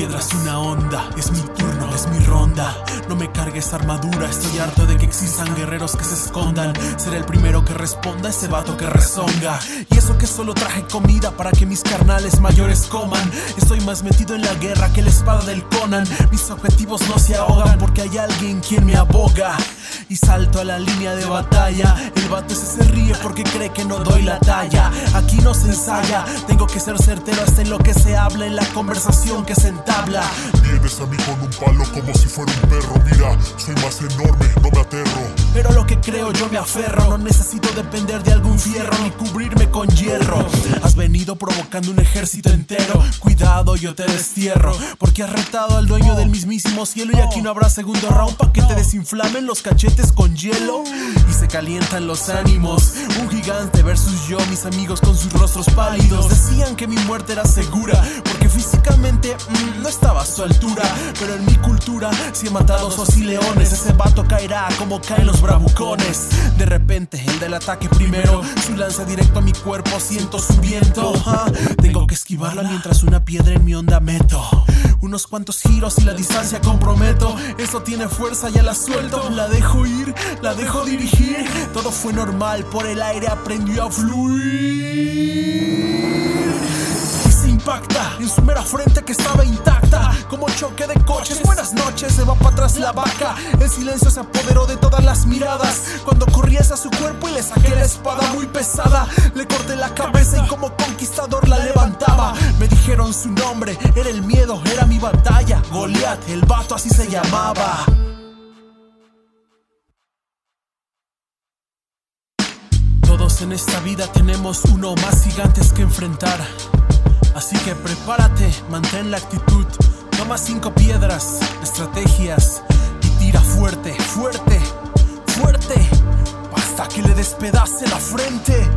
piedras una onda. Es mi turno, es mi ronda. No me cargues armadura, estoy harto de que existan guerreros que se escondan. Seré el primero que responda a ese vato que rezonga. Y eso que solo traje comida para que mis carnales mayores coman. Estoy más metido en la guerra que la espada del Conan. Mis objetivos no se ahogan porque hay alguien quien me aboga y salto a la línea de batalla. El vato ese se ríe porque cree que no doy la talla. Aquí no se ensaya, tengo que ser certero hasta en lo que se habla, en la conversación que se entabla. Vienes a mí con un palo como si fuera un perro. Mira, soy más enorme, no me aterro. Pero lo que creo yo me aferro, no necesito depender de algún fierro ni cubrirme con hierro. Provocando un ejército entero. Cuidado, yo te destierro, porque has retado al dueño del mismísimo cielo y aquí no habrá segundo round pa' que te desinflamen los cachetes con hielo y se calientan los ánimos. Un gigante versus yo, mis amigos con sus rostros pálidos. Decían que mi muerte era segura porque físicamente mm, no estaba a su altura. Pero en mi cultura, si he matado y leones, ese vato caerá como caen los bravucones. De repente, el del ataque primero, su lanza directo a mi cuerpo, siento su viento. tengo que esquivarla mientras una piedra en mi onda meto. Unos cuantos giros y la distancia comprometo. Eso tiene fuerza, ya la suelto. La dejo ir, la dejo dirigir. Todo fue normal, por el aire aprendió a fluir. En su mera frente que estaba intacta. Como choque de coches, buenas noches, se va para atrás la vaca. El silencio se apoderó de todas las miradas. Cuando corrí hacia su cuerpo y le saqué la espada muy pesada. Le corté la cabeza y como conquistador la levantaba. Me dijeron su nombre, era el miedo, era mi batalla. Goliat, el vato así se llamaba. Todos en esta vida tenemos uno más gigantes que enfrentar. Así que prepárate, mantén la actitud. Toma cinco piedras, estrategias y tira fuerte, fuerte, fuerte, hasta que le despedace la frente.